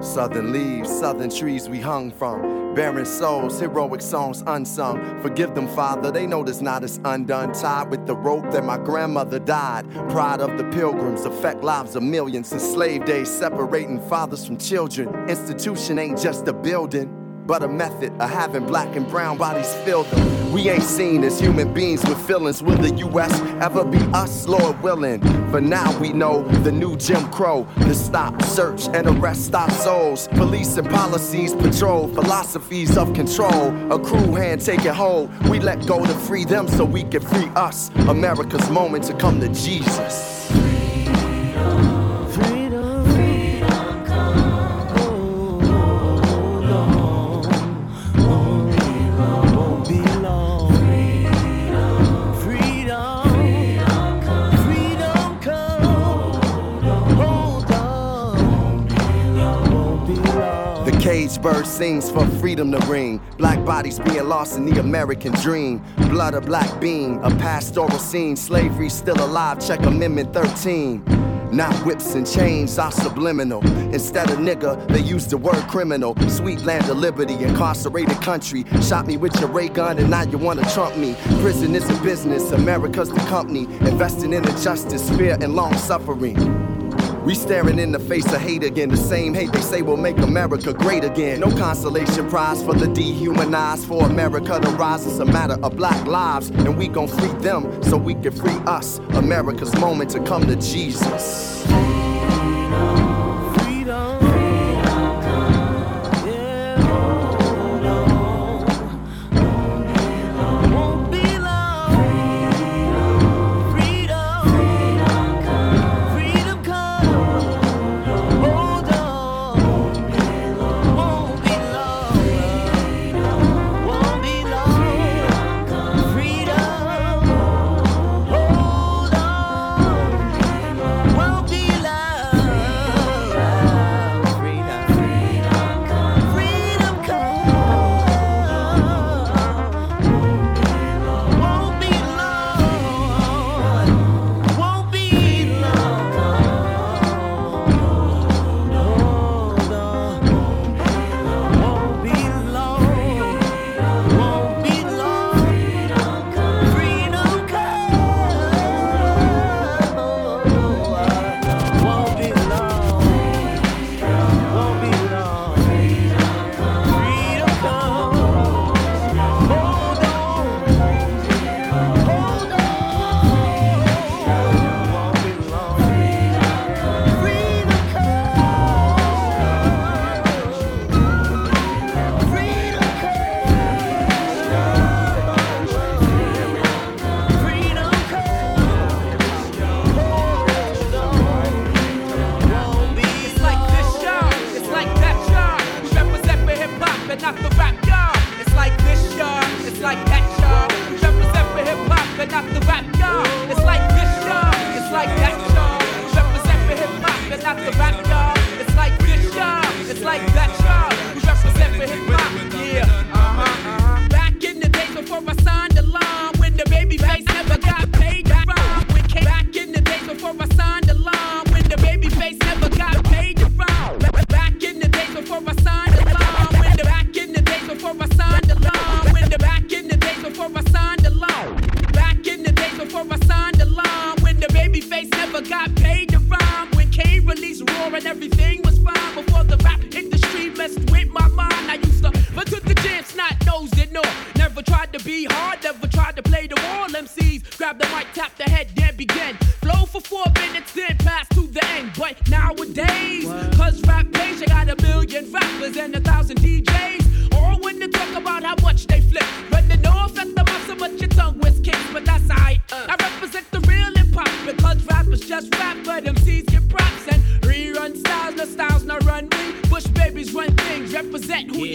Southern leaves, southern trees we hung from. Barren souls, heroic songs unsung. Forgive them, Father, they know this knot is undone. Tied with the rope that my grandmother died. Pride of the pilgrims affect lives of millions. In slave days, separating fathers from children. Institution ain't just a building. But a method of having black and brown bodies fill them. We ain't seen as human beings with feelings. Will the US ever be us, Lord willing? For now we know the new Jim Crow. The stop, search, and arrest our souls. Police and policies patrol philosophies of control. A crew hand taking hold. We let go to free them so we can free us. America's moment to come to Jesus. Bird sings for freedom to ring. Black bodies being lost in the American dream. Blood a black beam, a pastoral scene. Slavery still alive, check Amendment 13. Now whips and chains are subliminal. Instead of nigga, they use the word criminal. Sweet land of liberty, incarcerated country. Shot me with your ray gun and now you wanna trump me. Prison is a business, America's the company. Investing in the justice, fear, and long suffering. We staring in the face of hate again. The same hate they say will make America great again. No consolation prize for the dehumanized. For America to rise is a matter of black lives. And we gon' free them so we can free us. America's moment to come to Jesus.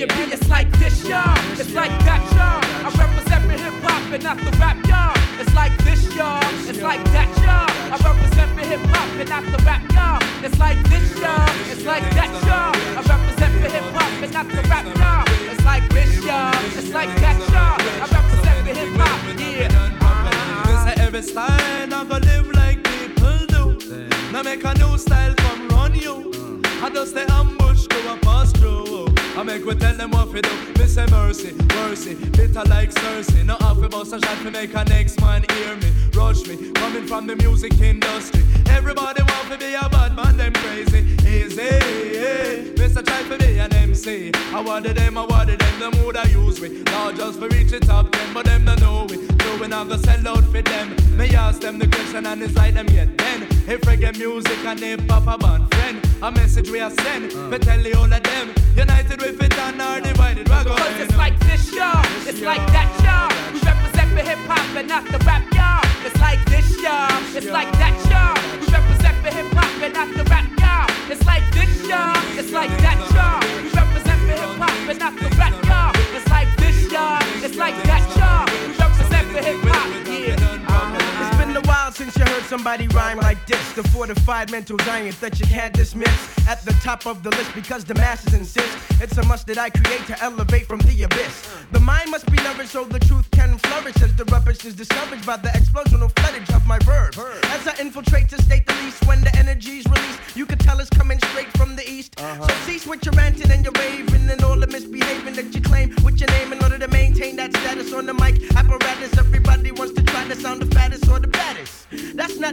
You be. It's like this, y'all. It's like that, y'all. I represent the hip hop and not the rap, y'all. Make we tell them what we do. Me say mercy, mercy, bitter like Cersei. No half a bust a shot to make a next man hear me. Rush me, coming from the music industry. Everybody want to be a bad man, them crazy. Easy, yeah. Mr. Try to be an MC. I wanted them, I wanted them, them would I use me. Not just for reach the top ten, but them don't know it. When I go sell out for them, me ask them the question and it's like them yet then. If reggae music and hip hop a band friend, a message we are send. Uh. Me tell the all of them, united we fit and are divided. We're. Cause it's like this, y'all. It's like that, y'all. We represent the hip hop and not the rap, y'all. It's like this, y'all. It's like that, y'all. We represent the hip hop and not the rap, y'all. It's like this, y'all. It's like that, somebody rhyme like this. The fortified mental giant that you can't dismiss. At the top of the list because the masses insist. It's a must that I create to elevate from the abyss. The mind must be nourished so the truth can flourish as the rubbish is discovered by the explosional floodage of my verbs. As I infiltrate to state the least when the energy's released, you can tell it's coming straight from the east. So uh-huh. cease with your ranting and your raving and all the misbehaving that you claim with your name in order to maintain that status on the mic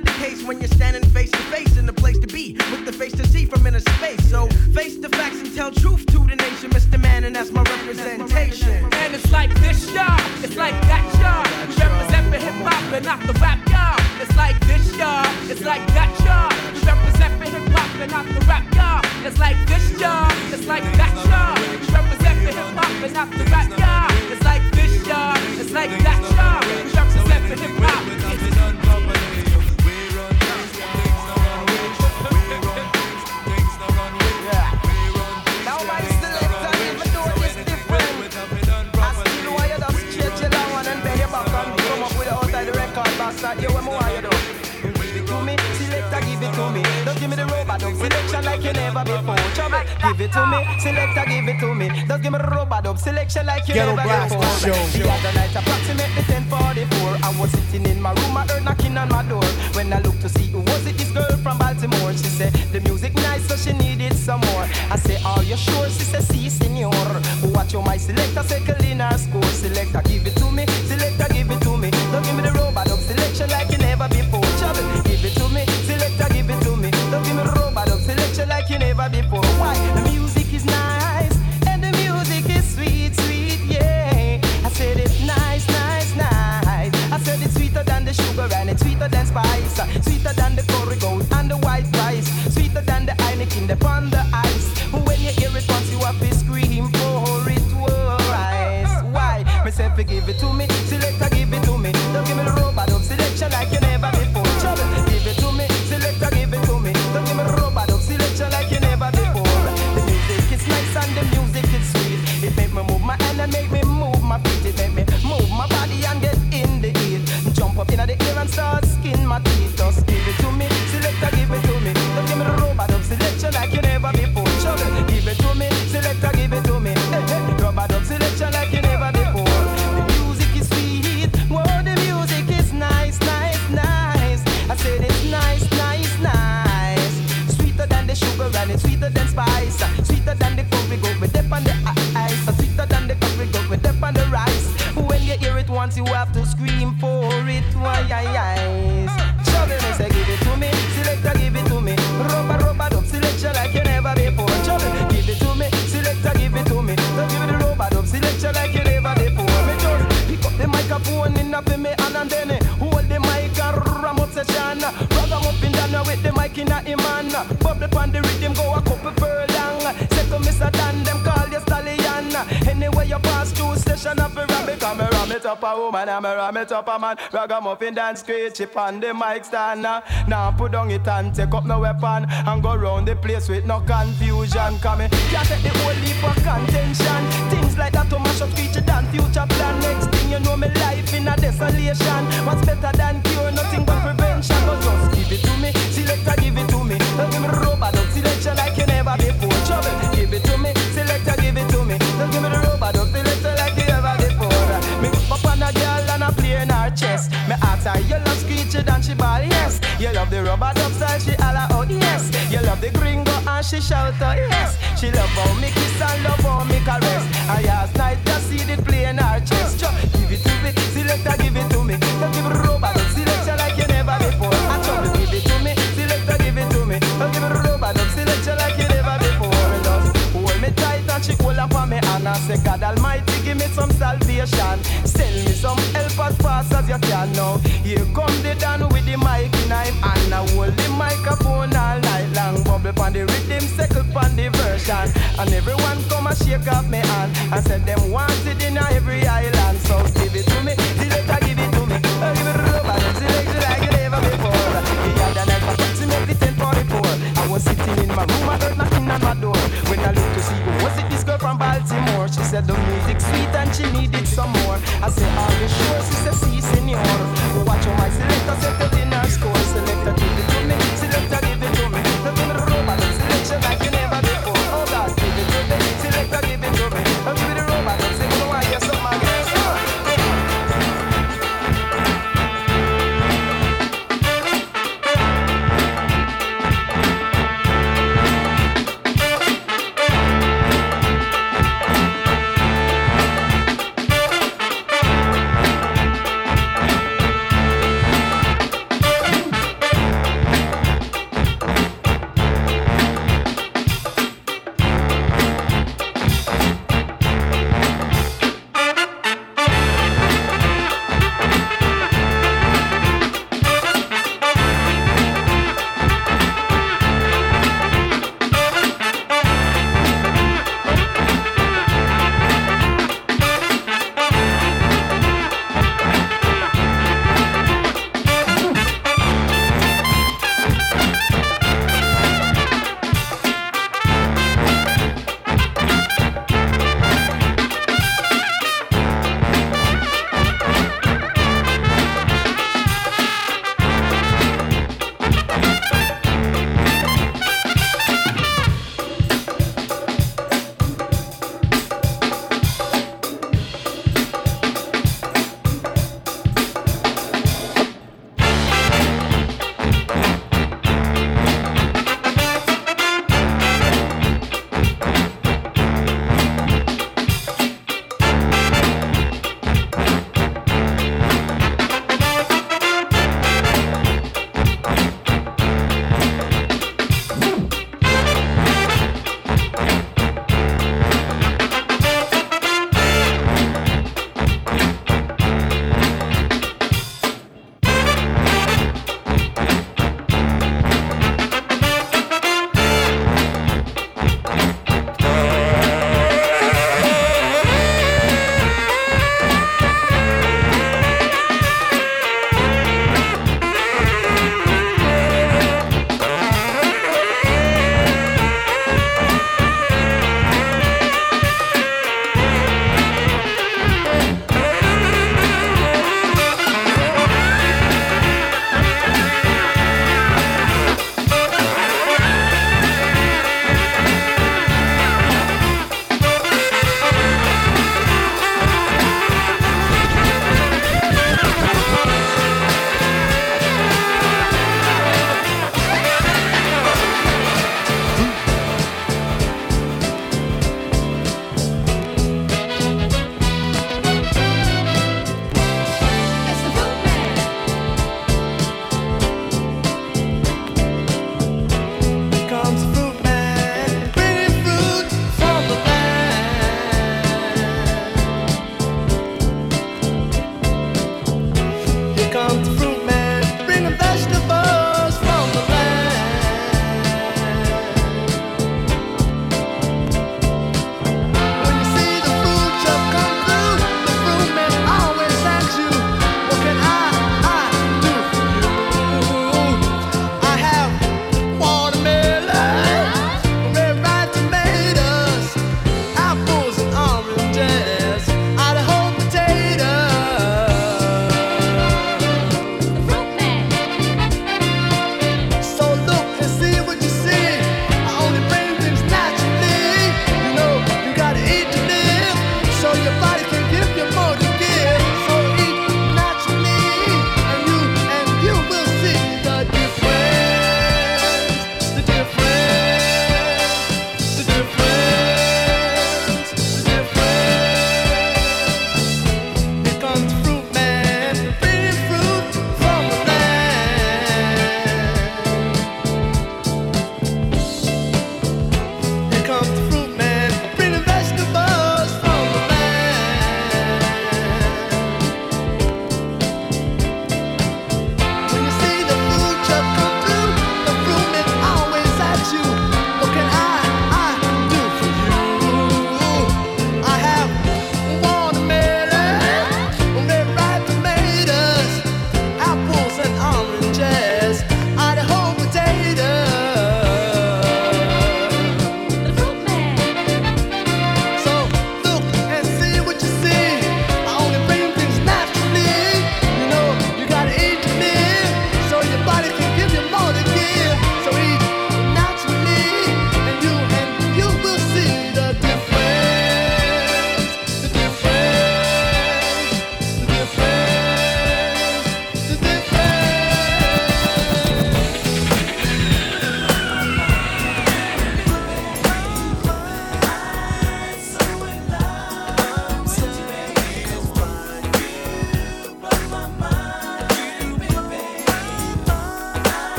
not the case when you're standing face to face in the place to be with the face to see from inner space. So face the facts and tell truth give it to me, selector, give it to me. Don't give me robot up selection like you Ghetto never Blast before. Show. The other night, approximately 10:44, I was sitting in my room, I heard knocking on my door. When I looked to see who was it, this girl from Baltimore. She said the music nice, so she needed some more. I say, Are you sure? She said, Si, senor. Watch your my selector, circle up a man. Ragamuffin dance, screech chip on the mic stand. Now put down it and take up my weapon and go round the place with no confusion. Come in, can't take the whole leap of contention. Things like that to mash up future than future plan. Next thing you know, me life in a desolation. What's better than she shout out, yes. She love how me kiss and love how me caress. I last night just see it play in her chest. Chop, Give it to me, selector, give it to me. Don't give the robot dub selection like you never before. I trouble, give it to me, selector, give it to me. Don't give the robot dub selection like you never before. Just hold me tight and she hold up on me and I say, God Almighty, give me some salvation. Send me some help as fast as you can now. Here come the Dan with the mic in him and I hold the microphone on the version. And everyone come and shake off me hand and said them want it in every island. So give it to me, selector, give it to me. Oh, give it to the bottom, select it like you never before. The other night, approximately 1044. I was sitting in my room, I heard knocking on my door. When I looked to see who was it, this girl from Baltimore. She said the music sweet and she needed some more. I said, are you sure?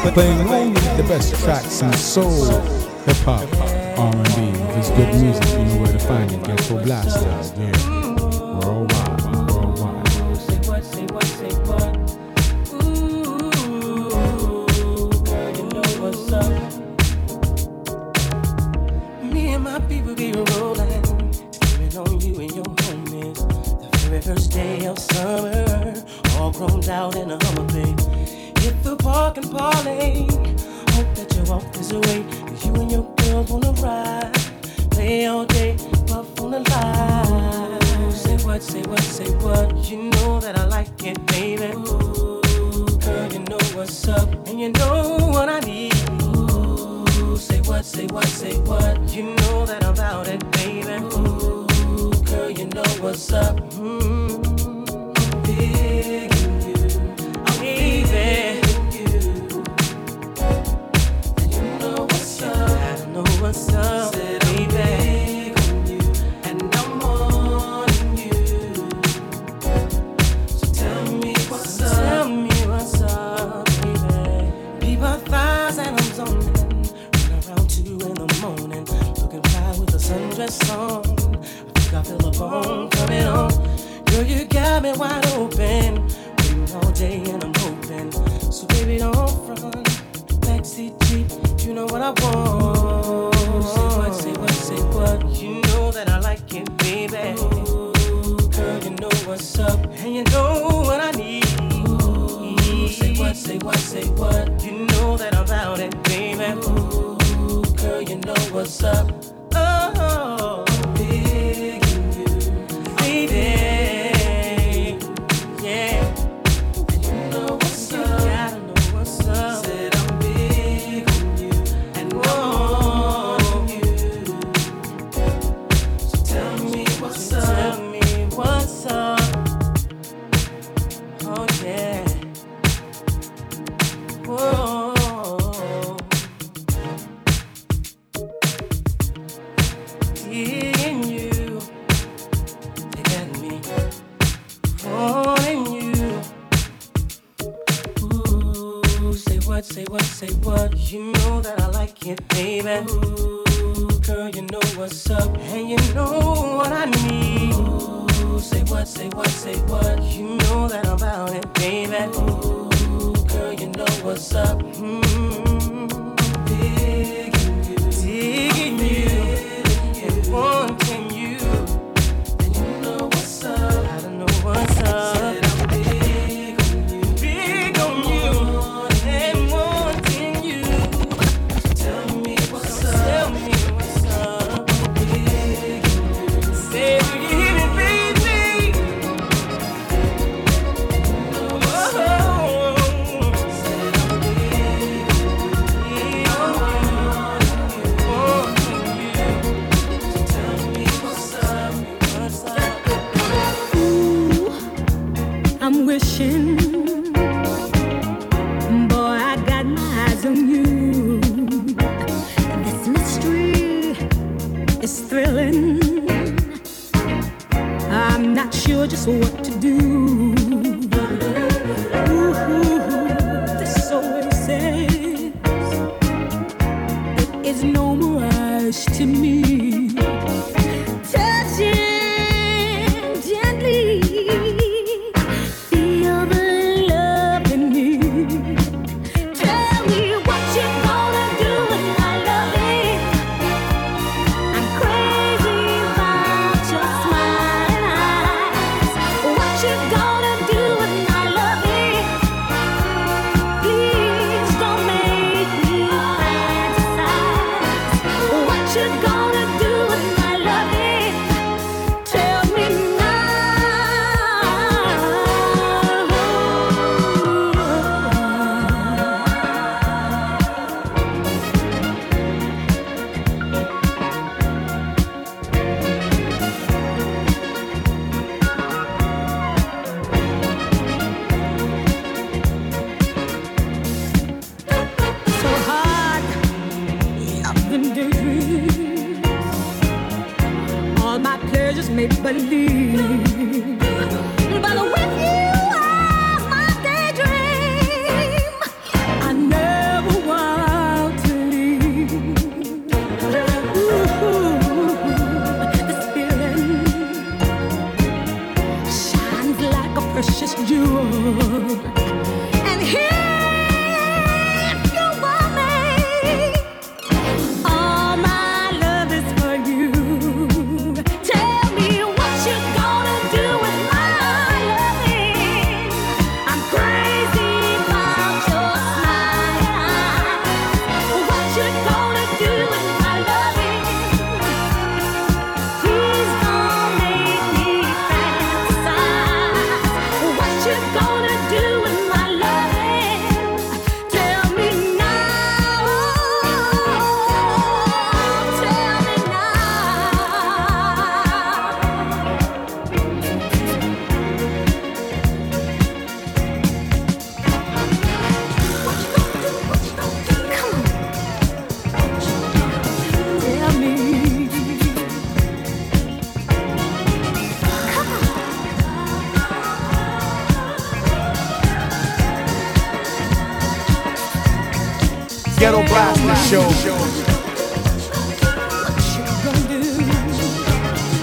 playing only the best tracks in soul, hip hop, R&B. If it's good music, you know where to find it. Get Ghetto Blasters, yeah. up.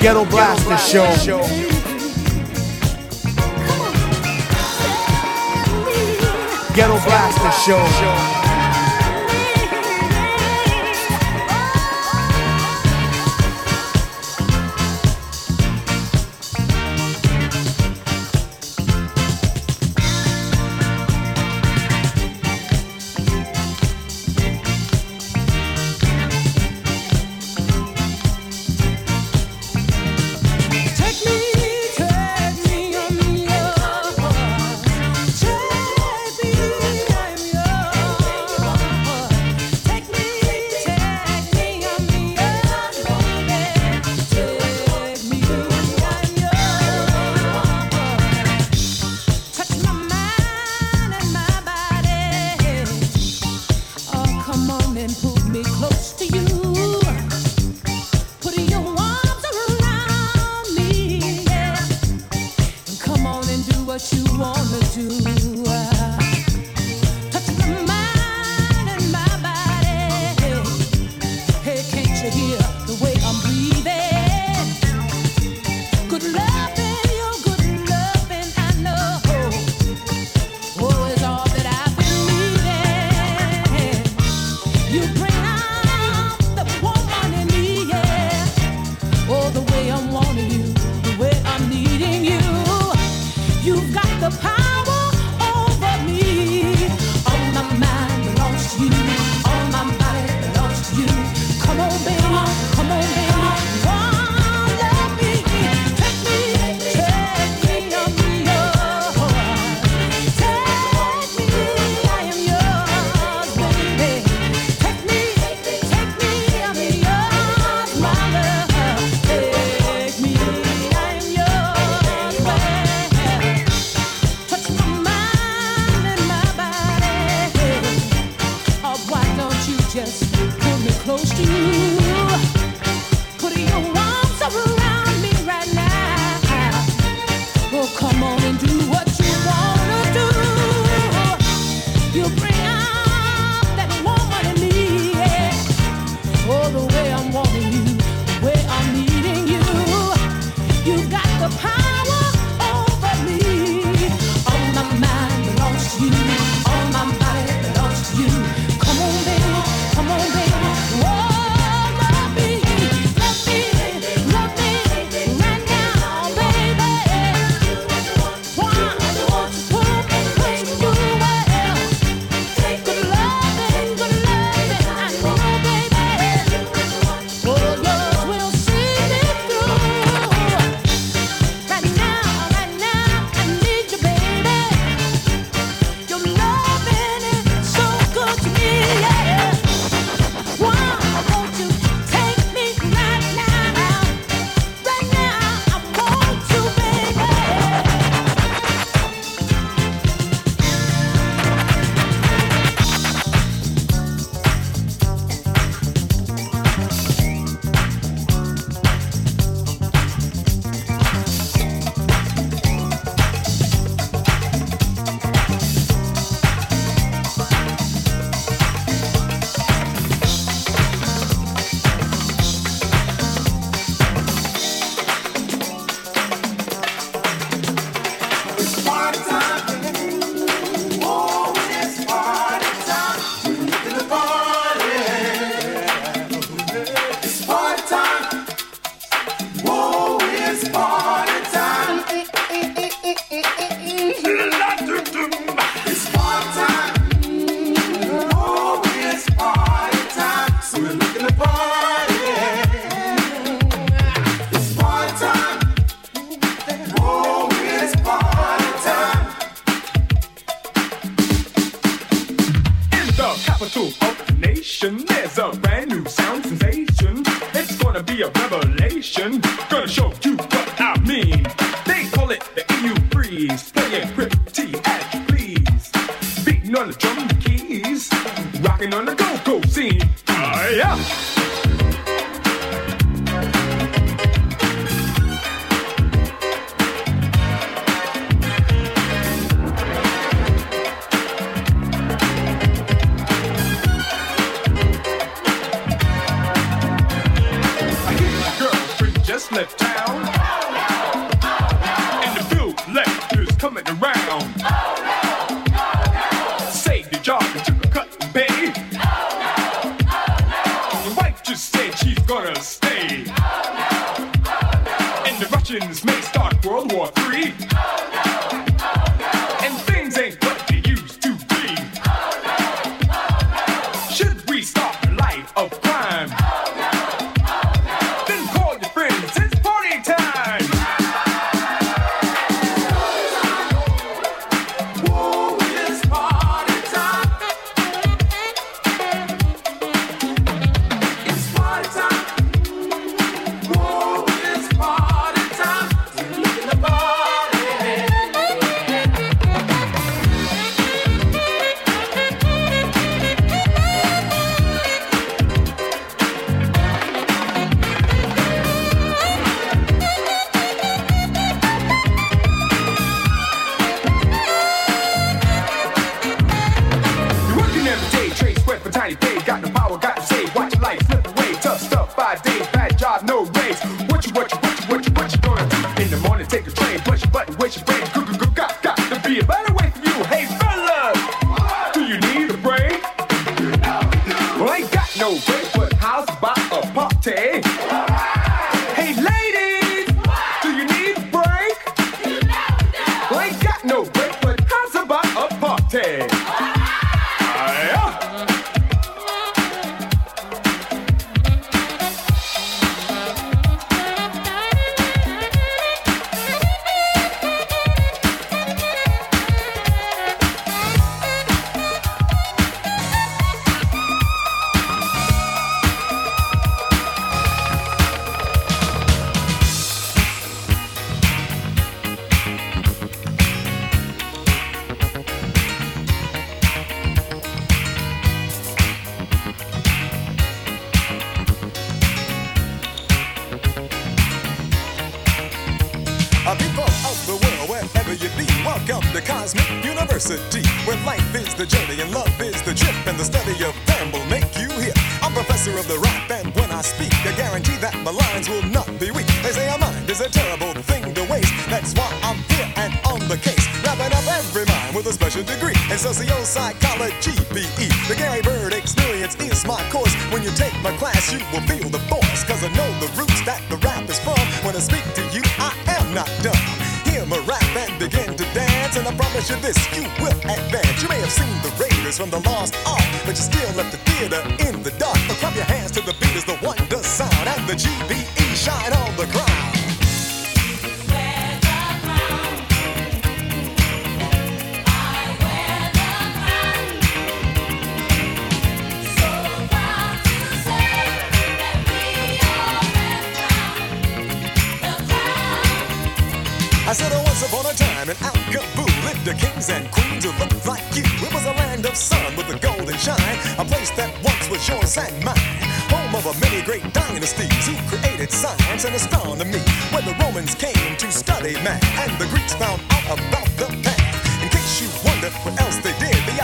Ghetto Blaster, Ghetto Blaster show. Ghetto Blaster Show. you.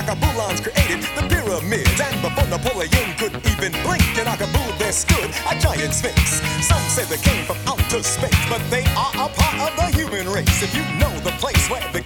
Created the pyramids. And before Napoleon could even blink, in Akabul there stood a giant sphinx. Some say they came from outer space, but they are a part of the human race. If you know the place where the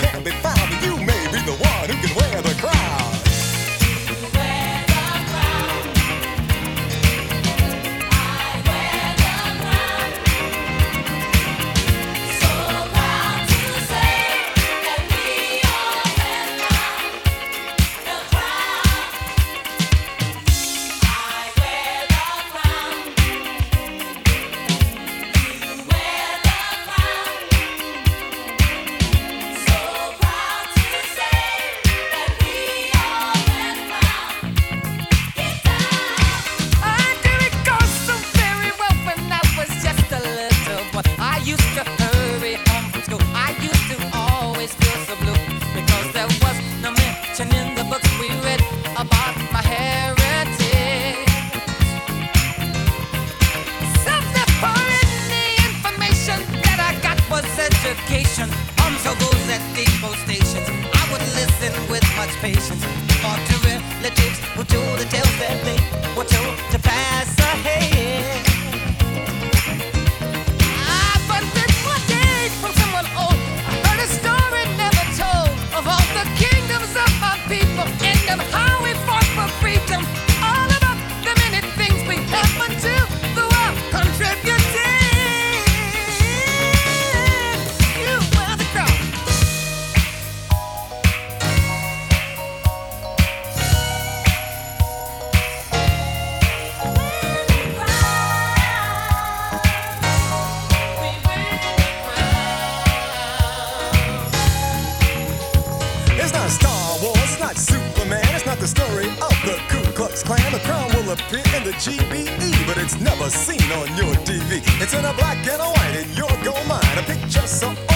appear in the GBE, but it's never seen on your TV. It's in a black and a white, and you're gold mind. A picture so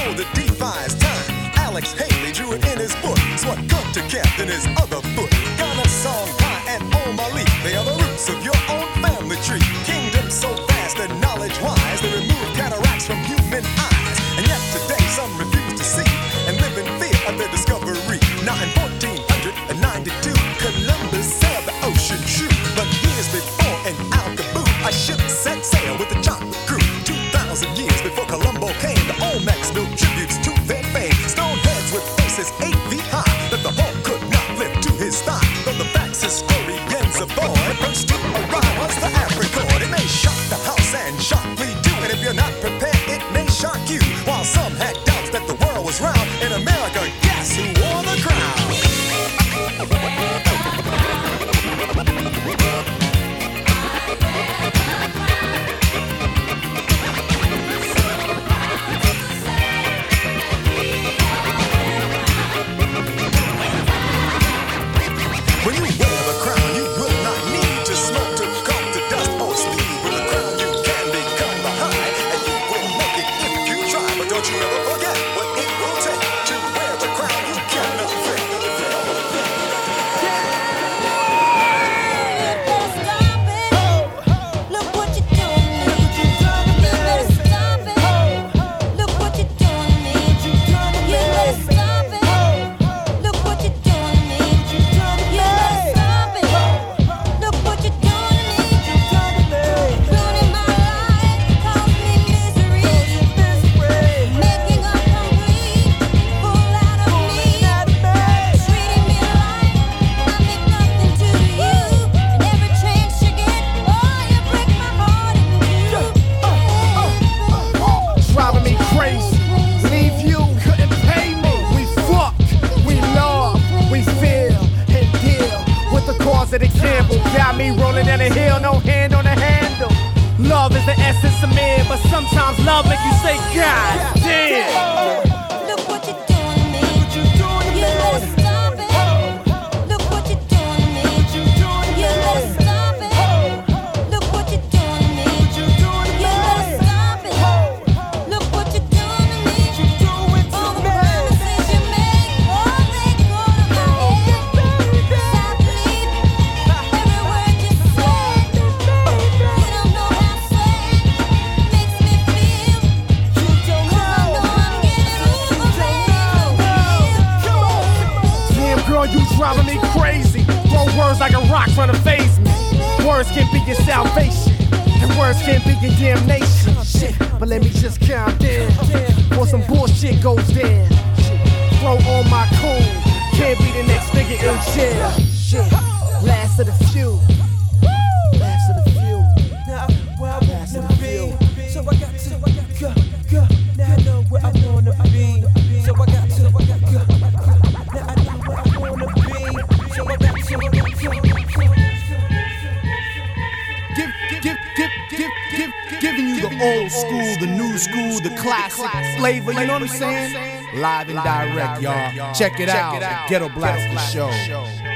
you the old school, the new school, the classic flavor, you know what I'm saying? Live and direct, y'all. Check it out, Ghetto Blaster Show.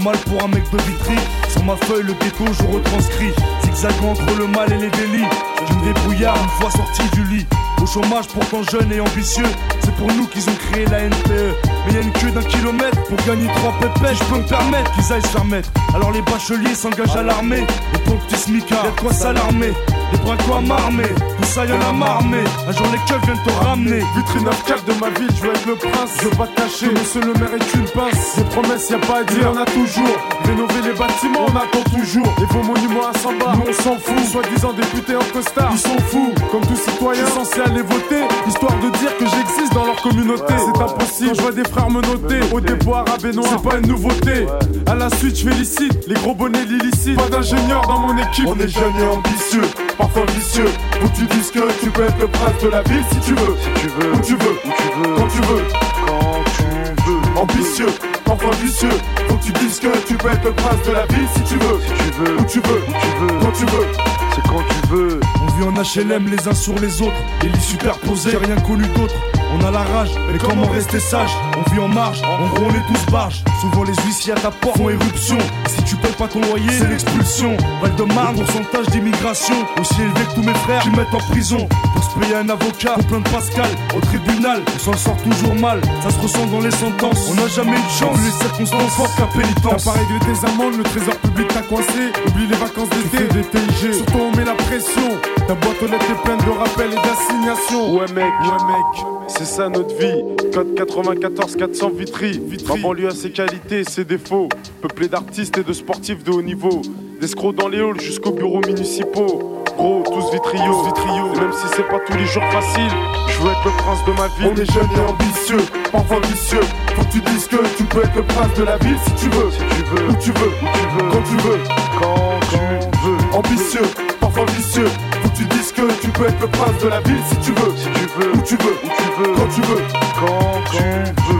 Normal pour un mec de vitry. Sur ma feuille, le ghetto, je retranscris. Zigzagant entre le mal et les délits. D'une débrouillard une fois sorti du lit. Au chômage, pourtant jeune et ambitieux. C'est pour nous qu'ils ont créé la NPE. Mais y a une queue d'un kilomètre pour gagner trois pépettes. Je peux me permettre qu'ils aillent se faire mettre. Alors les bacheliers s'engagent à l'armée. Et pour le petit smicard, y'a de quoi s'alarmer. Des bras quoi m'armer, tout ça y'en a marmé. Un jour les keufs viennent te ramener. Vitrine 9 de ma ville, je veux être le prince. Je veux pas te cacher, monsieur le maire est une pince. Des promesses, y a pas à dire, on a toujours. Rénover les bâtiments, on attend toujours. Et vos monuments à 100 bas, nous on s'en fout. Soi-disant députés en costard, ils sont fous. Comme tout citoyen, censé aller voter. Histoire de dire que j'existe dans leur communauté. C'est impossible, je vois des frères me noter. Au dépôt arabe et noir, c'est pas une nouveauté. À la suite, je félicite les gros bonnets l'illicite. Pas d'ingénieur dans mon équipe. On est jeunes et ambitieux, parfois vicieux. Faut que tu dises que tu peux être le prince de la ville si tu veux. Si tu veux, où tu veux, où tu veux, quand tu veux, quand tu veux. Ambitieux, parfois vicieux. Faut que tu dises que tu peux être le prince de la ville si tu veux. Si tu veux, où tu veux, où tu veux, quand tu veux. C'est quand tu veux. On vit en HLM les uns sur les autres, les lits superposés. Rien connu d'autre. On a la rage, mais comment rester sage On vit en marge, en gros on est tous barges. Souvent les huissiers à ta porte font éruption. Si tu payes pas ton loyer, c'est l'expulsion. Val de Marne, pourcentage d'immigration. Aussi élevé que tous mes frères qui mettent en prison. Pour se payer un avocat, pour plein de Pascal. Au tribunal, on s'en sort toujours mal. Ça se ressent dans les sentences. On n'a jamais eu de chance. Les circonstances fortes qu'à pénitence. T'as pas réglé tes amendes, le trésor public t'a coincé. Oublie les vacances d'été, des TIG. Surtout on met la pression. Ta boîte aux lettres est pleine de rappels et d'assignations. Ouais mec, ouais mec, c'est ça notre vie. Code 94 400 Vitry. Ma banlieue a ses qualités et ses défauts. Peuplé d'artistes et de sportifs de haut niveau. D'escrocs dans les halls jusqu'aux bureaux municipaux. Gros, tous vitrio. Et même si c'est pas tous les jours facile, je veux être le prince de ma ville. On est jeunes et ambitieux, parfois vicieux. Faut que tu dises que tu peux être le prince de la ville si tu veux. Si tu veux, Où tu veux, où tu veux, quand tu veux. quand tu veux. Ambitieux, parfois vicieux. Que tu dises que tu peux être le prince de la ville si tu veux. Si tu veux, Où tu veux, où tu veux, quand tu veux. quand tu veux.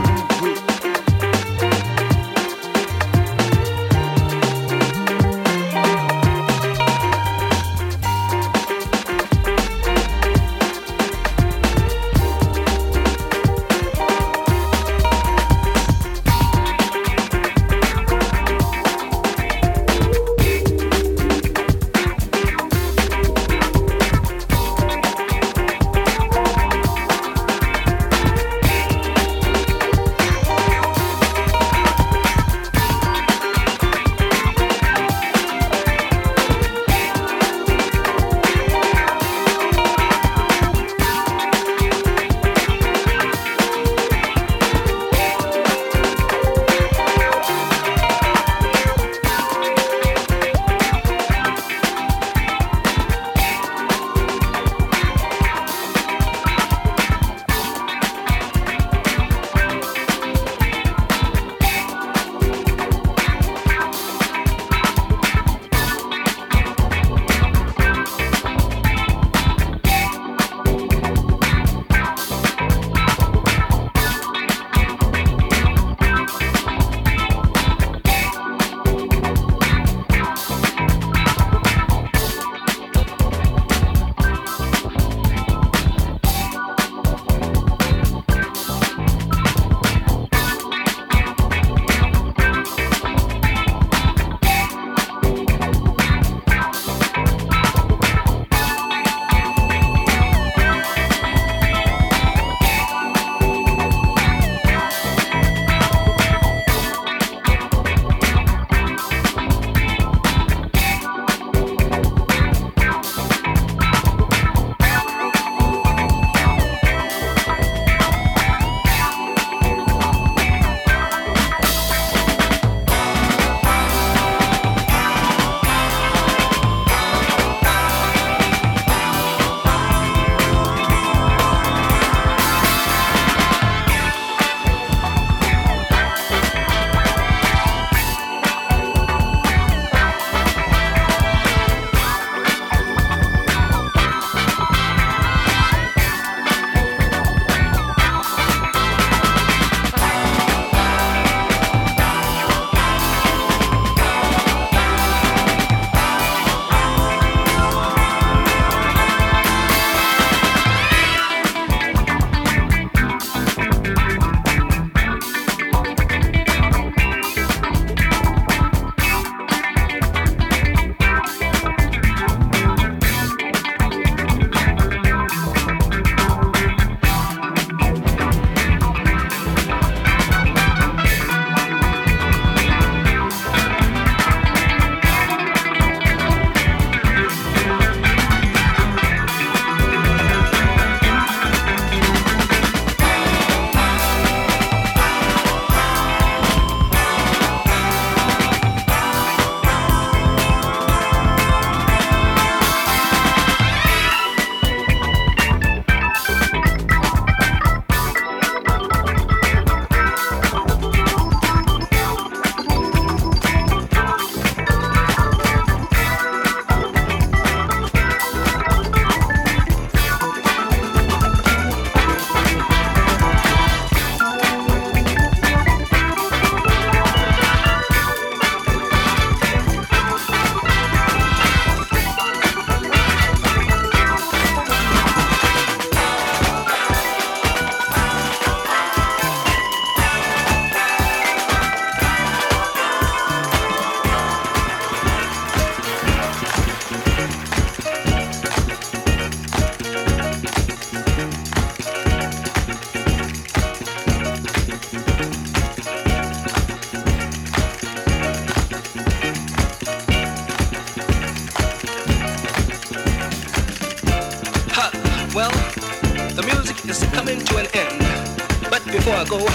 Go,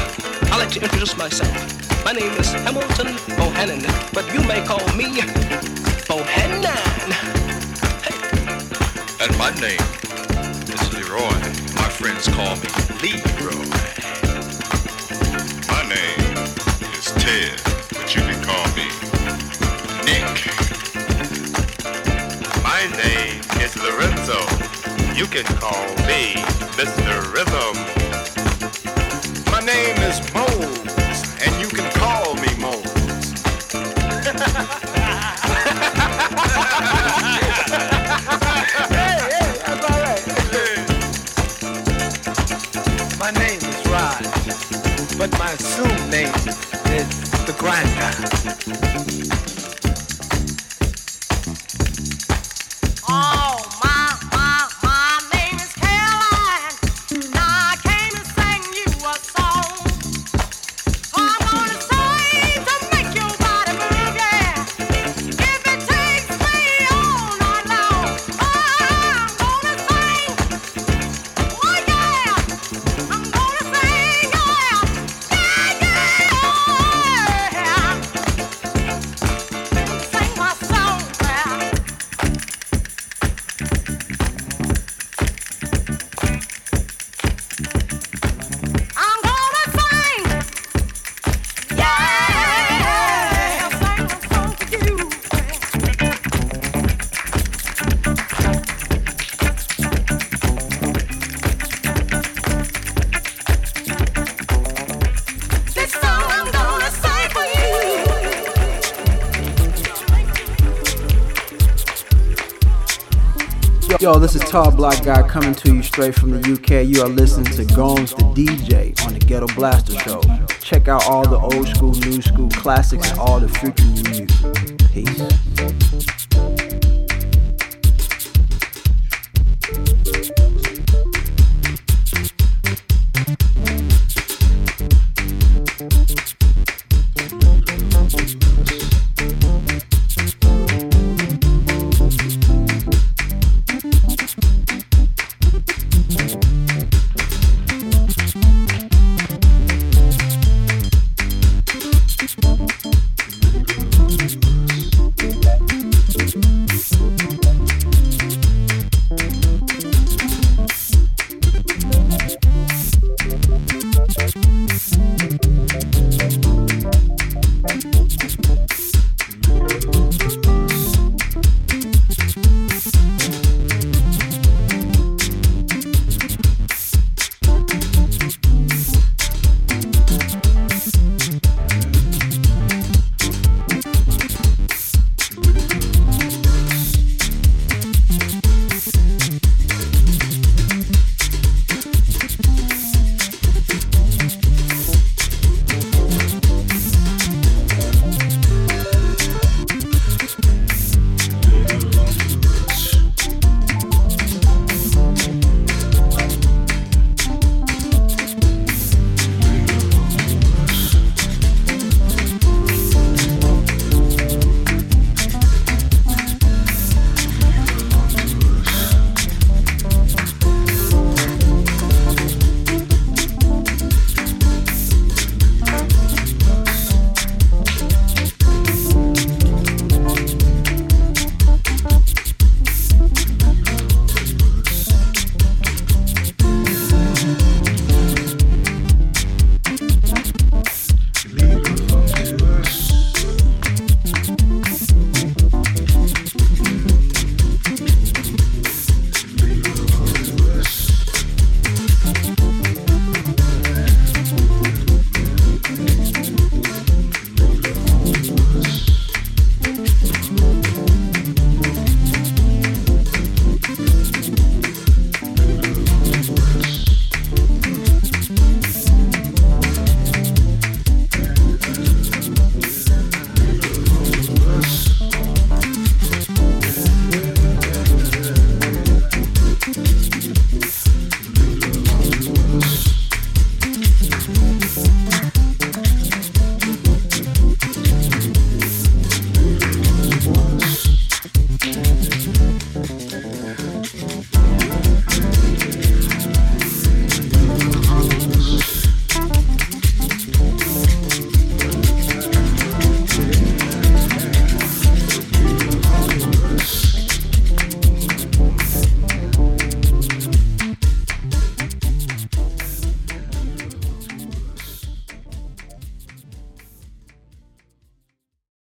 I'll let you introduce myself. My name is Hamilton Bohannon, but you may call me Bohannon. And my name is Leroy. My friends call me Leroy. My name is Ted, but you can call me Nick. My name is Lorenzo. You can call me Mr. Rhythm. Name is Mose, Yo, this is Tall Black Guy coming to you straight from the UK. You are listening to Gones the DJ on the Ghetto Blaster Show. Check out all the old school, new school classics, and all the new music. Peace.